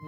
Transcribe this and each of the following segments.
Hey,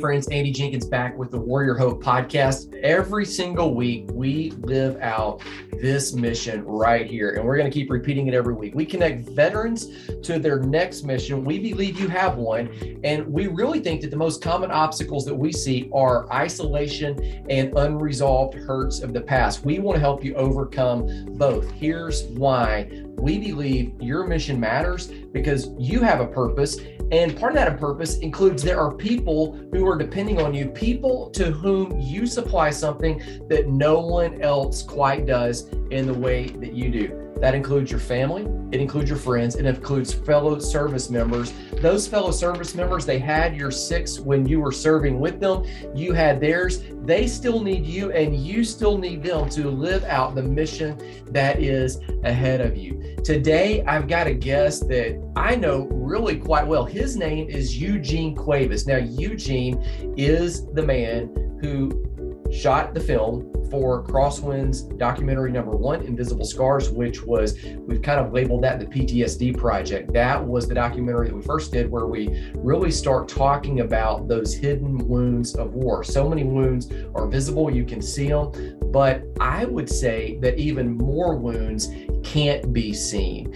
friends, Andy Jenkins back with the Warrior Hope podcast. Every single week, we live out this mission right here, and we're going to keep repeating it every week. We connect veterans to their next mission. We believe you have one, and we really think that the most common obstacles that we see are isolation and unresolved hurts of the past. We want to help you overcome both. Here's why we believe your mission matters because you have a purpose and part of that purpose includes there are people who are depending on you, people to whom you supply something that no one else quite does in the way that you do. That includes your family, it includes your friends, it includes fellow service members. Those fellow service members, they had your six when you were serving with them, you had theirs. They still need you, and you still need them to live out the mission that is ahead of you. Today, I've got a guest that I know really quite well. His name is Eugene Cuevas. Now, Eugene is the man who shot the film for Crosswinds documentary number one, Invisible Scars, which was, we've kind of labeled that the PTSD project. That was the documentary that we first did where we really start talking about those hidden wounds of war. So many wounds are visible, you can see them, but I would say that even more wounds can't be seen.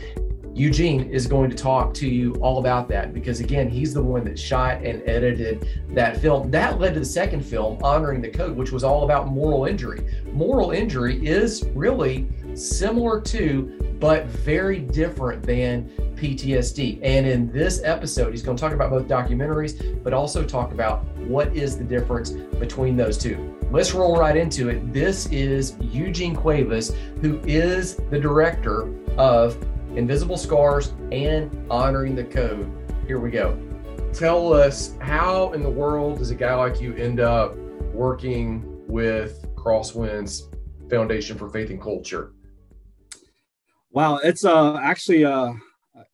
Eugene is going to talk to you all about that because, again, he's the one that shot and edited that film. That led to the second film, Honoring the Code, which was all about moral injury. Moral injury is really similar to, but very different than PTSD. And in this episode, he's going to talk about both documentaries, but also talk about what is the difference between those two. Let's roll right into it. This is Eugene Cuevas, who is the director of Invisible Scars, and Honoring the Code. Here we go. Tell us how in the world does a guy like you end up working with Crosswinds Foundation for Faith and Culture? Wow, it's uh, actually a,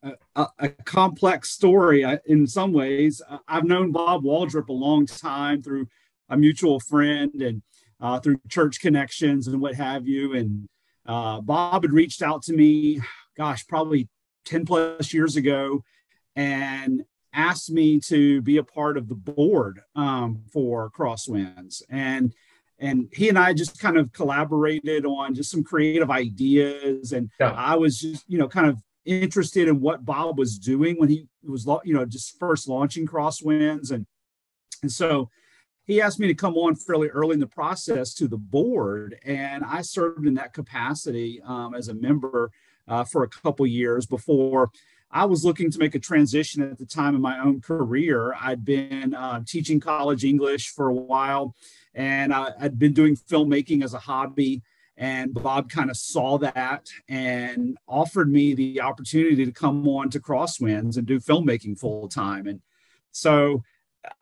a, a complex story in some ways. I've known Bob Waldrop a long time through a mutual friend and uh, through church connections and what have you. And uh, Bob had reached out to me gosh, probably 10 plus years ago and asked me to be a part of the board um, for Crosswinds. And and he and I just kind of collaborated on just some creative ideas. And yeah. I was just, you know, kind of interested in what Bob was doing when he was, you know, just first launching Crosswinds. And, and so he asked me to come on fairly early in the process to the board. And I served in that capacity um, as a member uh, for a couple years before I was looking to make a transition at the time in my own career. I'd been uh, teaching college English for a while, and I, I'd been doing filmmaking as a hobby. And Bob kind of saw that and offered me the opportunity to come on to Crosswinds and do filmmaking full time. And so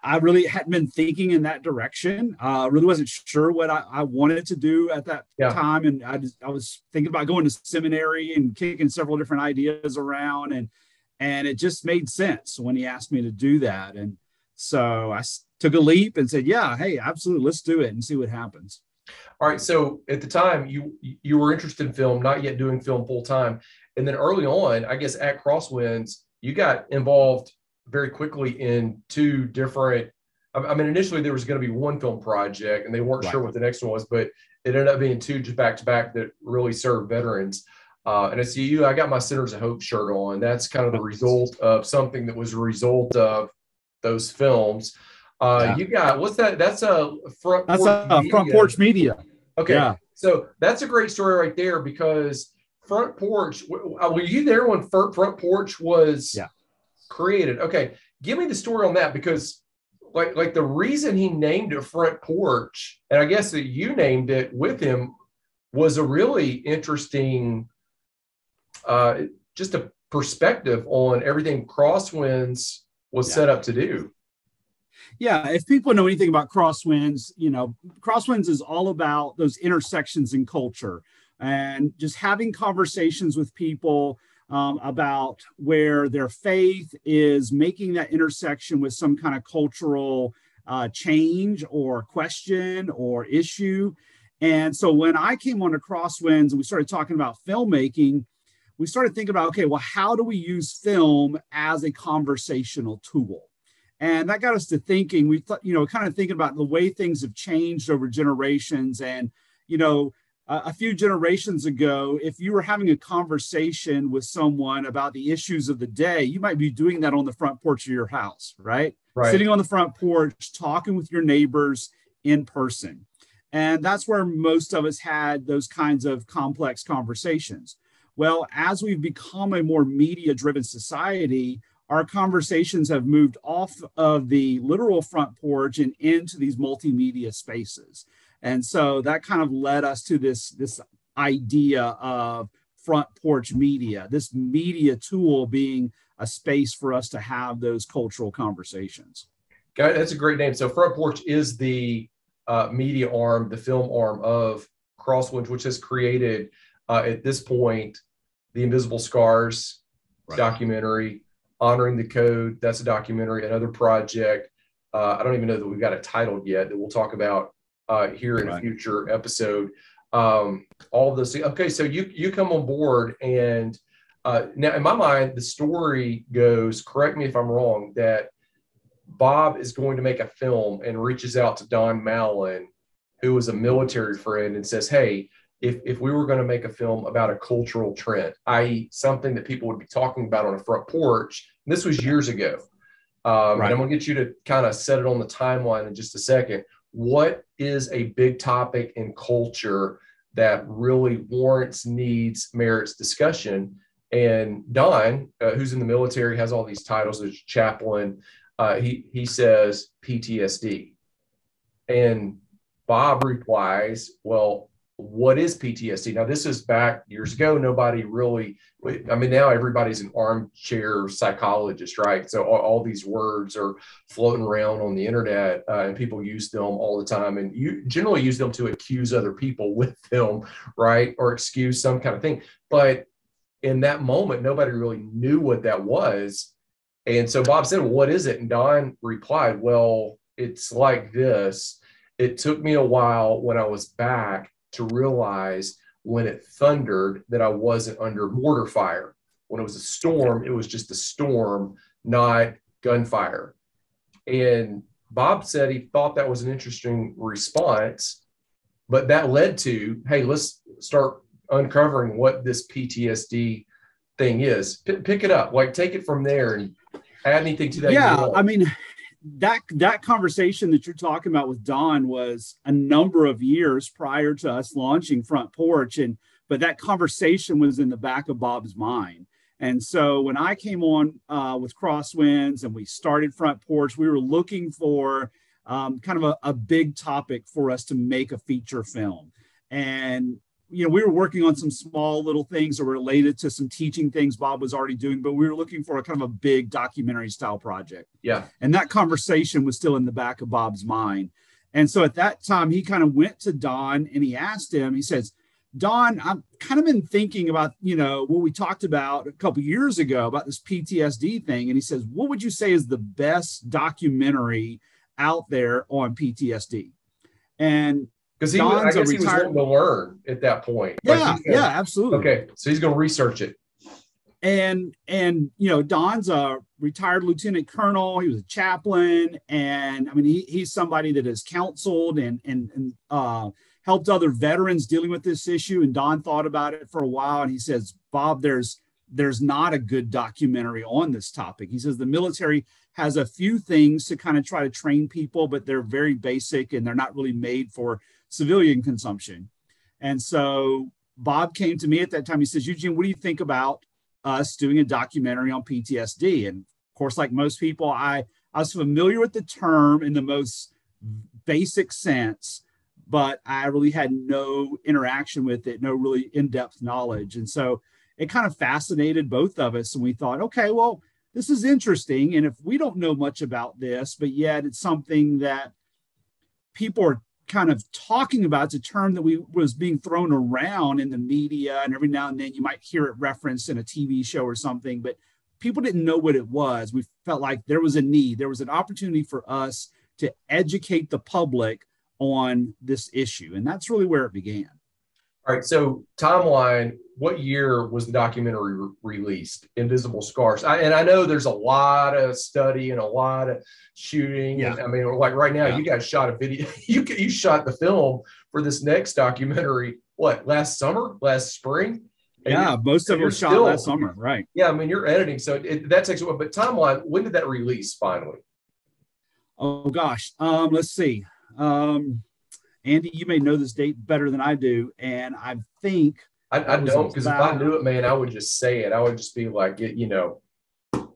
I really hadn't been thinking in that direction. Uh, really wasn't sure what I, I wanted to do at that yeah. time, and I just, I was thinking about going to seminary and kicking several different ideas around, and and it just made sense when he asked me to do that, and so I took a leap and said, "Yeah, hey, absolutely, let's do it and see what happens." All right. So at the time, you you were interested in film, not yet doing film full time, and then early on, I guess at Crosswinds, you got involved very quickly in two different. I mean, initially there was going to be one film project, and they weren't right. sure what the next one was, but it ended up being two just back to back that really served veterans. Uh, and I see you. I got my Centers of Hope shirt on. That's kind of the result of something that was a result of those films. Uh, yeah. You got what's that? That's a front. That's porch a, front porch media. Okay, yeah. so that's a great story right there because front porch. Were you there when front porch was? Yeah created. Okay, give me the story on that because like like the reason he named it front porch, and I guess that you named it with him, was a really interesting, uh, just a perspective on everything Crosswinds was yeah. set up to do. Yeah, if people know anything about Crosswinds, you know, Crosswinds is all about those intersections in culture and just having conversations with people um, about where their faith is making that intersection with some kind of cultural uh, change or question or issue. And so when I came on to Crosswinds and we started talking about filmmaking, we started thinking about okay, well, how do we use film as a conversational tool? And that got us to thinking. We thought, you know, kind of thinking about the way things have changed over generations. And, you know, a, a few generations ago, if you were having a conversation with someone about the issues of the day, you might be doing that on the front porch of your house, right? Right. Sitting on the front porch, talking with your neighbors in person. And that's where most of us had those kinds of complex conversations. Well, as we've become a more media driven society, our conversations have moved off of the literal front porch and into these multimedia spaces. And so that kind of led us to this, this idea of front porch media, this media tool being a space for us to have those cultural conversations. That's a great name. So front porch is the uh, media arm, the film arm of Crosswinds, which has created uh, at this point the Invisible Scars right. documentary, Honoring the Code. That's a documentary. Another project. Uh, I don't even know that we've got it titled yet that we'll talk about uh, here in right. a future episode. Um, all this. Okay, so you you come on board, and uh, now in my mind, the story goes. Correct me if I'm wrong. That Bob is going to make a film and reaches out to Don Mallon, who was a military friend, and says, "Hey, if if we were going to make a film about a cultural trend, i.e., something that people would be talking about on a front porch, this was years ago. Um, right. And I'm going to get you to kind of set it on the timeline in just a second. What is a big topic in culture that really warrants, needs, merits discussion? And Don, uh, who's in the military, has all these titles. There's chaplain. Uh, he he says PTSD, and Bob replies, "Well, what is PTSD? Now, this is back years ago. Nobody really, I mean, now everybody's an armchair psychologist, right? So all, all these words are floating around on the internet uh, and people use them all the time. And you generally use them to accuse other people with them, right? Or excuse some kind of thing. But in that moment, nobody really knew what that was. And so Bob said, well, What is it? And Don replied, Well, it's like this. It took me a while when I was back to realize when it thundered that I wasn't under mortar fire. When it was a storm, it was just a storm, not gunfire. And Bob said he thought that was an interesting response, but that led to hey, let's start uncovering what this PTSD thing is. P- pick it up, like take it from there and add anything to that. Yeah, I mean, that that conversation that you're talking about with Don was a number of years prior to us launching Front Porch, and but that conversation was in the back of Bob's mind. And so when I came on uh, with Crosswinds and we started Front Porch, we were looking for um, kind of a, a big topic for us to make a feature film. And you know, we were working on some small little things that were related to some teaching things Bob was already doing, but we were looking for a kind of a big documentary style project. Yeah. And that conversation was still in the back of Bob's mind. And so at that time, he kind of went to Don and he asked him, he says, Don, I've kind of been thinking about, you know, what we talked about a couple years ago about this PTSD thing. And he says, what would you say is the best documentary out there on PTSD? And because he, was, I guess he was wanting to learn at that point. Yeah, like yeah, absolutely. Okay, so he's going to research it. And and you know, Don's a retired lieutenant colonel. He was a chaplain, and I mean, he, he's somebody that has counseled and and and uh, helped other veterans dealing with this issue. And Don thought about it for a while, and he says, Bob, there's there's not a good documentary on this topic. He says the military has a few things to kind of try to train people, but they're very basic and they're not really made for civilian consumption. And so Bob came to me at that time. He says, Eugene, what do you think about us doing a documentary on PTSD? And of course, like most people, I, I was familiar with the term in the most basic sense, but I really had no interaction with it, no really in depth knowledge. And so it kind of fascinated both of us. And we thought, okay, well, this is interesting. And if we don't know much about this, but yet it's something that people are kind of talking about it's a term that we was being thrown around in the media and every now and then you might hear it referenced in a tv show or something but people didn't know what it was. We felt like there was a need there was an opportunity for us to educate the public on this issue and that's really where it began All right. So timeline. What year was the documentary re- released? Invisible Scars. I, and I know there's a lot of study and a lot of shooting. Yeah. And, I mean, like right now, yeah. you guys shot a video. You you shot the film for this next documentary. What last summer? Last spring? yeah, most of it was shot still, last summer, right? Yeah, I mean you're editing, so it, that takes a while. But timeline, when did that release finally? Oh gosh, um, let's see. Um, Andy, you may know this date better than I do, and I think I, I don't because if I knew it, man, I would just say it. I would just be like, it, you know. But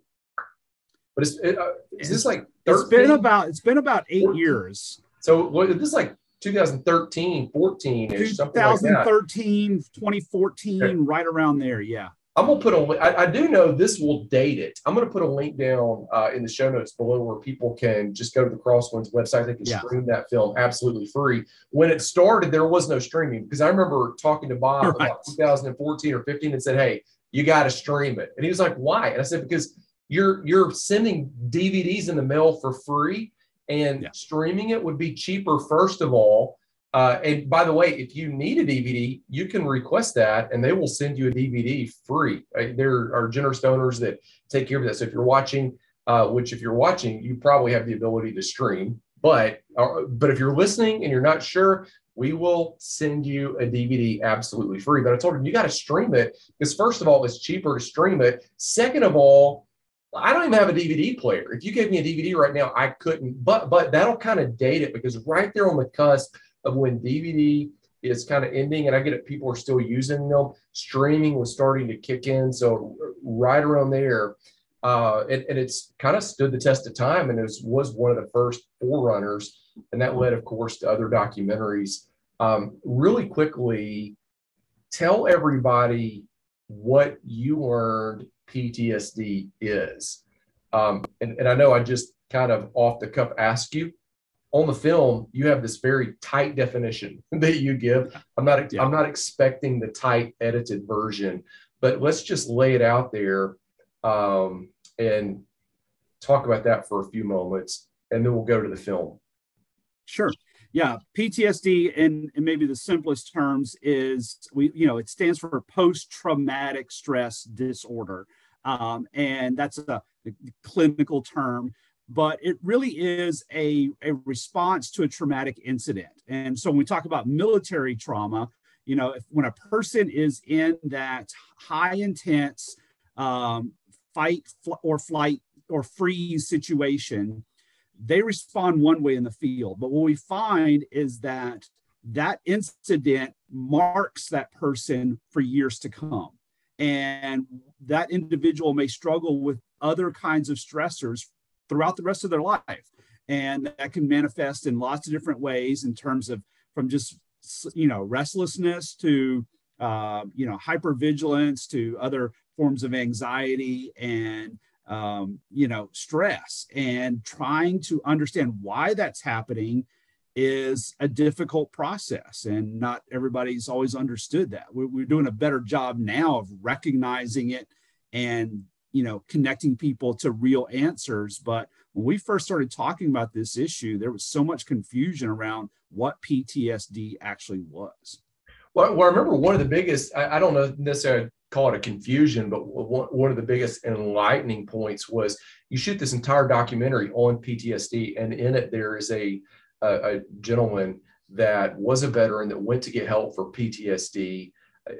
it's it, uh, is this like 13? it's been about it's been about eight 14? years. So what this like 2013, 14 ish, 2013, like 2014, okay. right around there. Yeah. I'm gonna put a. I, I do know this will date it. I'm gonna put a link down uh, in the show notes below where people can just go to the Crosswinds website. They can yeah. stream that film absolutely free. When it started, there was no streaming because I remember talking to Bob right. about 2014 or 15 and said, "Hey, you got to stream it," and he was like, "Why?" And I said, "Because you're you're sending DVDs in the mail for free, and yeah. streaming it would be cheaper. First of all." Uh, and by the way, if you need a DVD, you can request that and they will send you a DVD free. Uh, there are generous donors that take care of that. So if you're watching, uh, which if you're watching, you probably have the ability to stream. But uh, but if you're listening and you're not sure, we will send you a DVD absolutely free. But I told him you got to stream it because first of all, it's cheaper to stream it. Second of all, I don't even have a DVD player. If you gave me a DVD right now, I couldn't. But but that'll kind of date it because right there on the cusp of when DVD is kind of ending, and I get it, people are still using them. Streaming was starting to kick in, so right around there, uh, and, and it's kind of stood the test of time, and it was, was one of the first forerunners, and that led, of course, to other documentaries. Um, really quickly, tell everybody what you learned PTSD is. Um, and, and I know I just kind of off the cuff ask you, on the film you have this very tight definition that you give. I'm not yeah. i'm not expecting the tight edited version but let's just lay it out there um, and talk about that for a few moments and then we'll go to the film. Sure. Yeah ptsd in, in maybe the simplest terms is we you know it stands for post-traumatic stress disorder. Um, and that's a, a clinical term but it really is a, a response to a traumatic incident. And so when we talk about military trauma, you know, if, when a person is in that high intense um, fight fl- or flight or freeze situation, they respond one way in the field. But what we find is that that incident marks that person for years to come. And that individual may struggle with other kinds of stressors throughout the rest of their life. And that can manifest in lots of different ways in terms of from just, you know, restlessness to, uh, you know, hypervigilance to other forms of anxiety and, um, you know, stress. And trying to understand why that's happening is a difficult process and not everybody's always understood that we're, we're, doing a better job now of recognizing it and you know connecting people to real answers. But when we first started talking about this issue there was so much confusion around what ptsd actually was. Well, well i remember one of the biggest I, I don't know necessarily call it a confusion but one, of the biggest enlightening points was you shoot this entire documentary on ptsd and in it there is a, a, a gentleman that was a veteran that went to get help for ptsd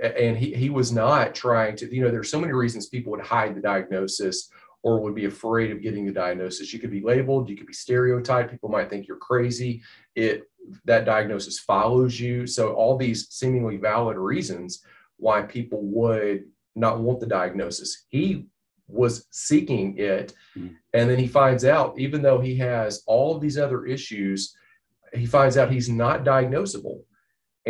and he, he was not trying to you know there's so many reasons people would hide the diagnosis or would be afraid of getting the diagnosis. You could be labeled you could be stereotyped people might think you're crazy. It that diagnosis follows you. So all these seemingly valid reasons why people would not want the diagnosis. He was seeking it. Mm. and then he finds out even though he has all of these other issues he finds out he's not diagnosable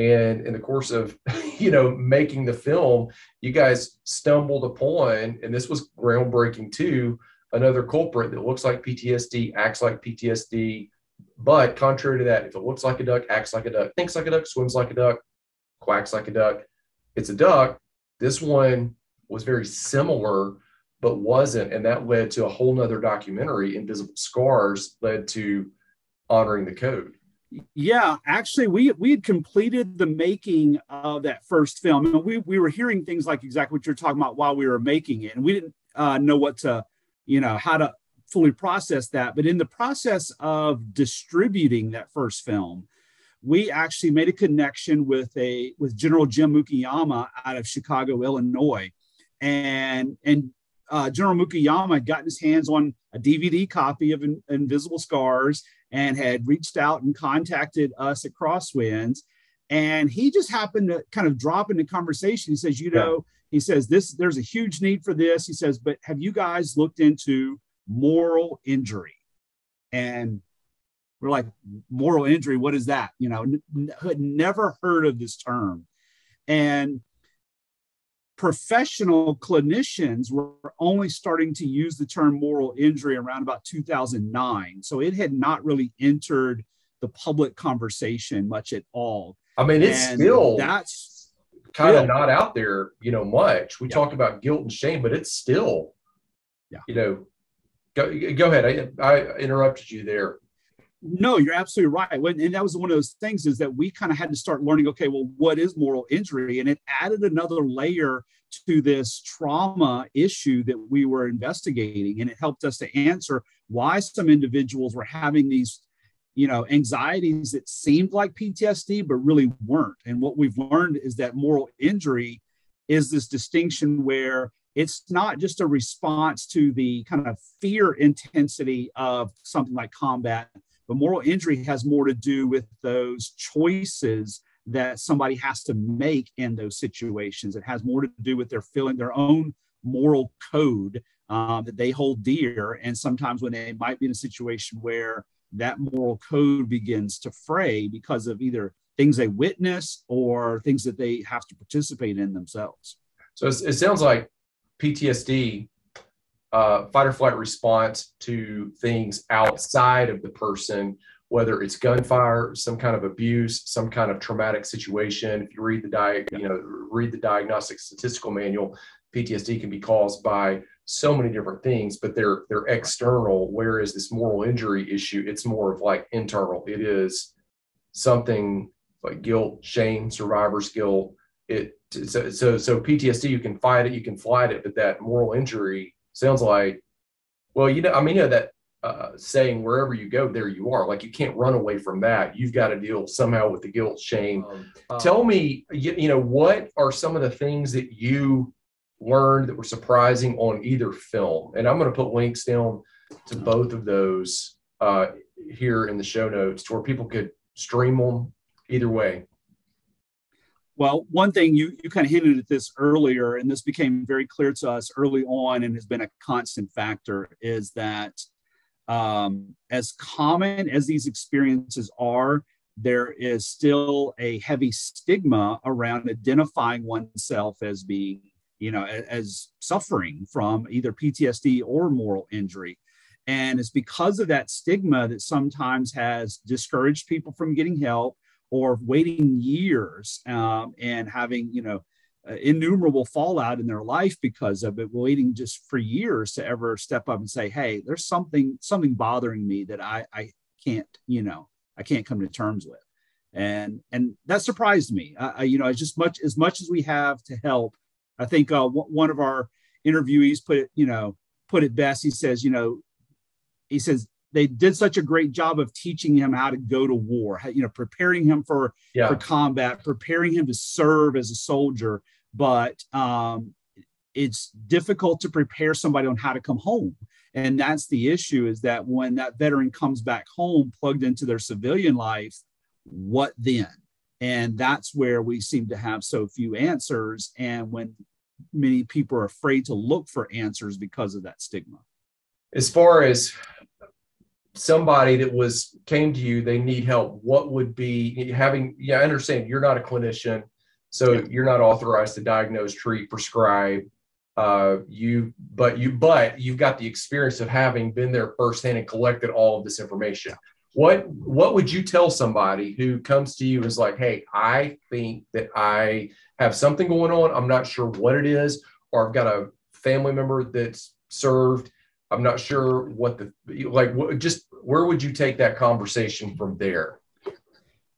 and in the course of you know making the film you guys stumbled upon and this was groundbreaking too another culprit that looks like ptsd acts like ptsd but contrary to that if it looks like a duck acts like a duck thinks like a duck swims like a duck quacks like a duck it's a duck. This one was very similar but wasn't and that led to a whole nother documentary invisible scars led to honoring the code Yeah, actually, we we had completed the making of that first film, and we we were hearing things like exactly what you're talking about while we were making it, and we didn't uh, know what to, you know, how to fully process that. But in the process of distributing that first film, we actually made a connection with a with General Jim Mukoyama out of Chicago, Illinois, and and uh, General Mukoyama had gotten his hands on a DVD copy of In- Invisible Scars and had reached out and contacted us at Crosswinds. And he just happened to kind of drop into conversation. He says, you know, yeah. he says, this, there's a huge need for this. He says, but have you guys looked into moral injury? And we're like, moral injury, what is that? You know, n- had never heard of this term. And professional clinicians were only starting to use the term moral injury around about 2009. So it had not really entered the public conversation much at all. I mean, it's and still that's kind of not out there, you know, much. We yeah. talked about guilt and shame, but it's still, yeah. you know, go, go ahead. I, I interrupted you there. No, you're absolutely right. And that was one of those things is that we kind of had to start learning, okay, well, what is moral injury? And it added another layer to this trauma issue that we were investigating. And it helped us to answer why some individuals were having these, you know, anxieties that seemed like PTSD, but really weren't. And what we've learned is that moral injury is this distinction where it's not just a response to the kind of fear intensity of something like combat but moral injury has more to do with those choices that somebody has to make in those situations. It has more to do with their feeling their own moral code um, that they hold dear. And sometimes when they might be in a situation where that moral code begins to fray because of either things they witness or things that they have to participate in themselves. So it sounds like PTSD uh, fight or flight response to things outside of the person, whether it's gunfire, some kind of abuse, some kind of traumatic situation. If you read the di- you know, read the diagnostic statistical manual, PTSD can be caused by so many different things, but they're they're external. Whereas this moral injury issue, it's more of like internal. It is something like guilt, shame, survivor's guilt. It so so, so PTSD, you can fight it, you can fight it, but that moral injury sounds like, well, you know, I mean, you know, that uh, saying wherever you go, there you are. Like you can't run away from that. You've got to deal somehow with the guilt, shame. Um, um, Tell me, you, you, know, what are some of the things that you learned that were surprising on either film? And I'm going to put links down to both of those uh, here in the show notes to where people could stream them either way. Well, one thing you, you kind of hinted at this earlier, and this became very clear to us early on and has been a constant factor, is that um, as common as these experiences are, there is still a heavy stigma around identifying oneself as being, you know, as suffering from either PTSD or moral injury. And it's because of that stigma that sometimes has discouraged people from getting help or waiting years um, and having you know uh, innumerable fallout in their life because of it waiting just for years to ever step up and say hey there's something something bothering me that i i can't you know i can't come to terms with. And and that surprised me. I, you know as just much as much as we have to help i think uh, w- one of our interviewees put it you know put it best. He says you know he says they did such a great job of teaching him how to go to war, you know, preparing him for yeah. for combat, preparing him to serve as a soldier. But um, it's difficult to prepare somebody on how to come home, and that's the issue. Is that when that veteran comes back home, plugged into their civilian life, what then? And that's where we seem to have so few answers, and when many people are afraid to look for answers because of that stigma. As far as somebody that was came to you they need help what would be having yeah i understand you're not a clinician so yeah. you're not authorized to diagnose treat prescribe uh, you but you but you've got the experience of having been there firsthand and collected all of this information what what would you tell somebody who comes to you and is like hey i think that i have something going on i'm not sure what it is or i've got a family member that's served I'm not sure what the like. What, just where would you take that conversation from there?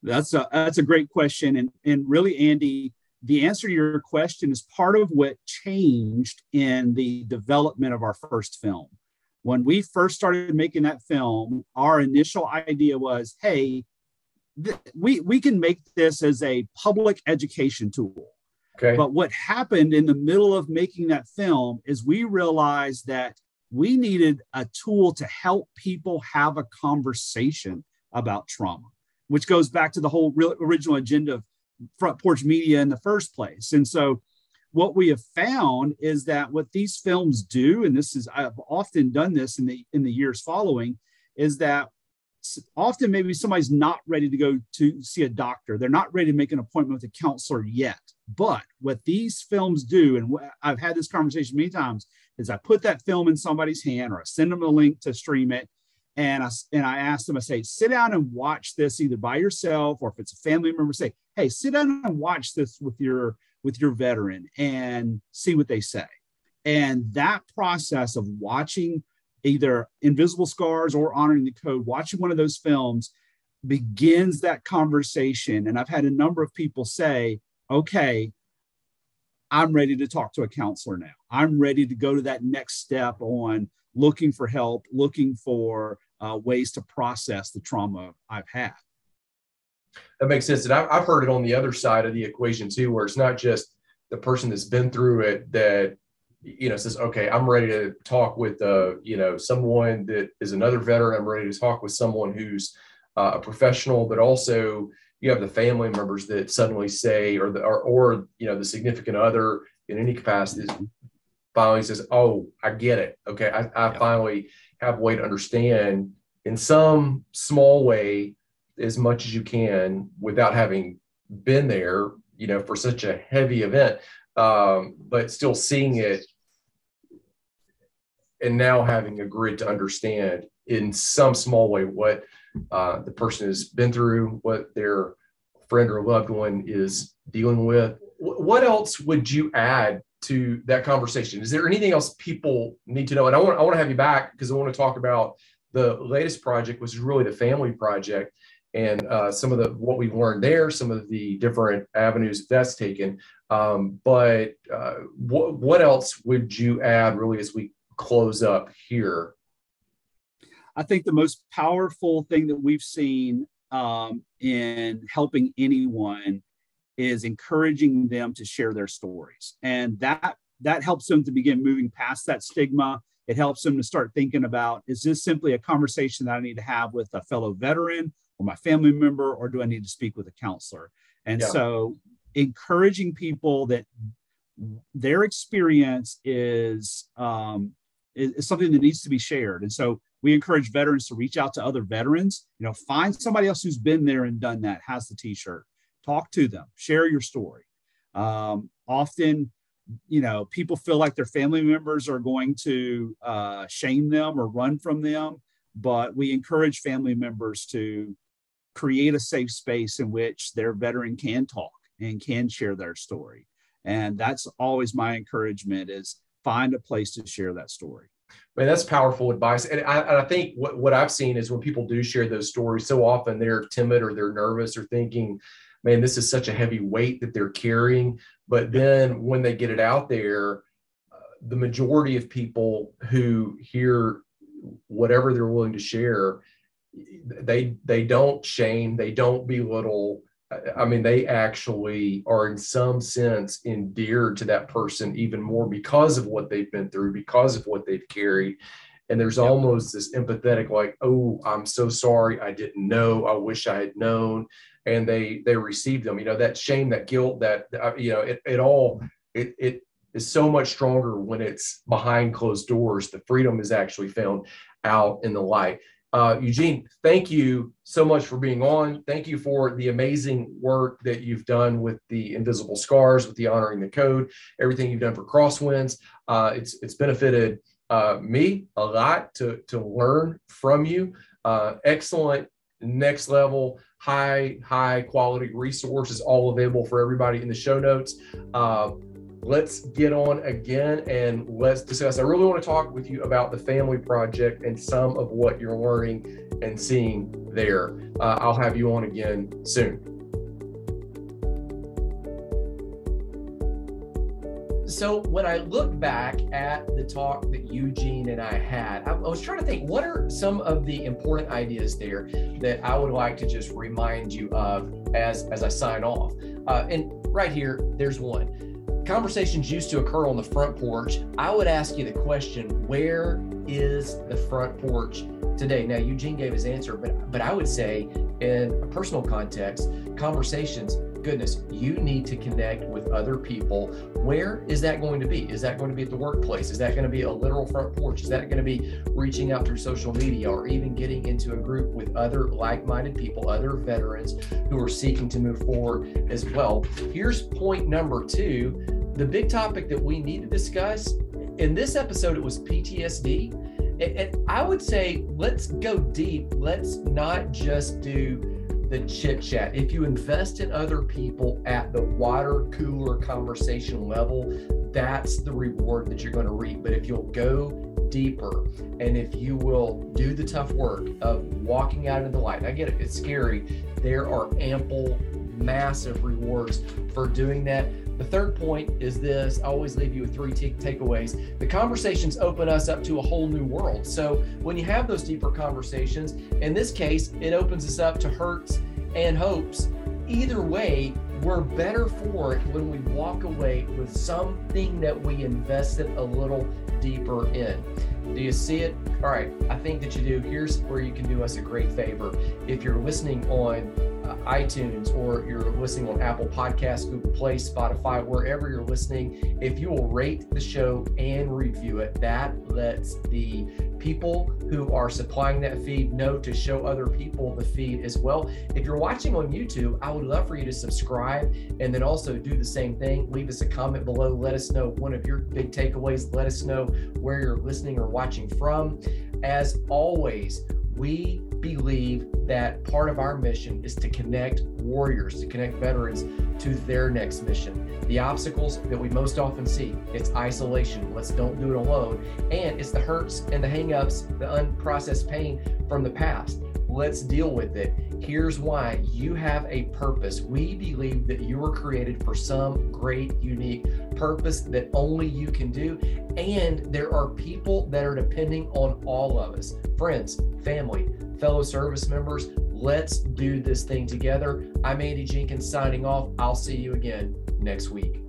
That's a that's a great question, and and really, Andy, the answer to your question is part of what changed in the development of our first film. When we first started making that film, our initial idea was, hey, th- we we can make this as a public education tool. Okay. But what happened in the middle of making that film is we realized that we needed a tool to help people have a conversation about trauma, which goes back to the whole original agenda of Front Porch Media in the first place. And so, what we have found is that what these films do, and this is I've often done this in the in the years following, is that often maybe somebody's not ready to go to see a doctor. They're not ready to make an appointment with a counselor yet. But what these films do, and I've had this conversation many times, is I put that film in somebody's hand or I send them a link to stream it. And I, and I ask them, I say, sit down and watch this either by yourself or if it's a family member, say, hey, sit down and watch this with your with your veteran and see what they say. And that process of watching either Invisible Scars or Honoring the Code, watching one of those films begins that conversation. And I've had a number of people say, okay, I'm ready to talk to a counselor now. I'm ready to go to that next step on looking for help, looking for uh, ways to process the trauma I've had. That makes sense. And I've heard it on the other side of the equation too, where it's not just the person that's been through it that you know says okay i'm ready to talk with uh you know someone that is another veteran i'm ready to talk with someone who's uh, a professional but also you have the family members that suddenly say or the or, or you know the significant other in any capacity finally says oh i get it. Okay i, I finally have a way to understand in some small way as much as you can without having been there you know for such a heavy event um, but still seeing it and now having a grid to understand in some small way what uh, the person has been through, what their friend or loved one is dealing with. What else would you add to that conversation? Is there anything else people need to know? And I want I want to have you back because I want to talk about the latest project, which is really the family project, and uh, some of the what we've learned there, some of the different avenues that's taken. Um, but uh, what what else would you add really as we close up here? I think the most powerful thing that we've seen um, in helping anyone is encouraging them to share their stories, and that that helps them to begin moving past that stigma. It helps them to start thinking about: Is this simply a conversation that I need to have with a fellow veteran or my family member, or do I need to speak with a counselor? And yeah. so, encouraging people that their experience is um, is, is something that needs to be shared. And so we encourage veterans to reach out to other veterans. You know, find somebody else who's been there and done that, has the T-shirt. Talk to them, share your story. Um, often, you know, people feel like their family members are going to uh, shame them or run from them, but we encourage family members to create a safe space in which their veteran can talk and can share their story. And that's always my encouragement is find a place to share that story. Man, that's powerful advice. And I, and I, think what, what I've seen is when people do share those stories, so often they're timid or they're nervous or thinking, man, this is such a heavy weight that they're carrying. But then when they get it out there, uh, the majority of people who hear whatever they're willing to share, they they don't shame, they don't belittle, I mean, they actually are in some sense endeared to that person even more because of what they've been through, because of what they've carried. And there's yep. almost this empathetic, like, oh, I'm so sorry, I didn't know, I wish I had known. And they they receive them. You know, that shame, that guilt, that uh, you know, it, it all it it is so much stronger when it's behind closed doors. The freedom is actually found out in the light. Uh, Eugene, thank you so much for being on. Thank you for the amazing work that you've done with the Invisible Scars, with the Honoring the Code, everything you've done for Crosswinds. Uh, it's it's benefited uh, me a lot to to learn from you. Uh, excellent, next level, high high quality resources, all available for everybody in the show notes. Let's get on again and let's discuss. I really want to talk with you about the family project and some of what you're learning and seeing there. Uh, I'll have you on again soon. So when I look back at the talk that Eugene and I had, I, I was trying to think what are some of the important ideas there that I would like to just remind you of as as I sign off. Uh, and right here, there's one conversations used to occur on the front porch, I would ask you the question, where is the front porch today? Now, Eugene gave his answer, but but I would say in a personal context, conversations goodness, you need to connect with other people. Where is that going to be? Is that going to be at the workplace? Is that going to be a literal front porch? Is that going to be reaching out through social media or even getting into a group with other like minded people, other veterans who are seeking to move forward as well? Here's point number two the big topic that we need to discuss. In this episode, it was PTSD. And I would say, let's go deep. Let's not just do the chit chat. If you invest in other people at the water cooler conversation level, that's the reward that you're going to reap. But if you'll go deeper and if you will do the tough work of walking out into the light, I get it, it's scary. There are ample, massive rewards for doing that. The third point is this I always leave you with three t- takeaways. The conversations open us up to a whole new world. So when you have those deeper conversations, in this case, it opens us up to hurts and hopes. Either way, we're better for it when we walk away with something that we invested a little deeper in. Do you see it? All right, I think that you do. Here's where you can do us a great favor. If you're listening on iTunes or you're listening on Apple Podcasts, Google Play, Spotify, wherever you're listening, if you will rate the show and review it, that lets the people who are supplying that feed know to show other people the feed as well. If you're watching on YouTube, I would love for you to subscribe and then also do the same thing. Leave us a comment below. Let us know one of your big takeaways. Let us know where you're listening or watching from. As always, we believe that part of our mission is to connect warriors, to connect veterans to their next mission. The obstacles that we most often see, it's isolation. Let's don't do it alone. And it's the hurts and the hangups, the unprocessed pain from the past. Let's deal with it. Here's why you have a purpose. We believe that you were created for some great, unique purpose that only you can do. And there are people that are depending on all of us friends, family, fellow service members. Let's do this thing together. I'm Andy Jenkins signing off. I'll see you again next week.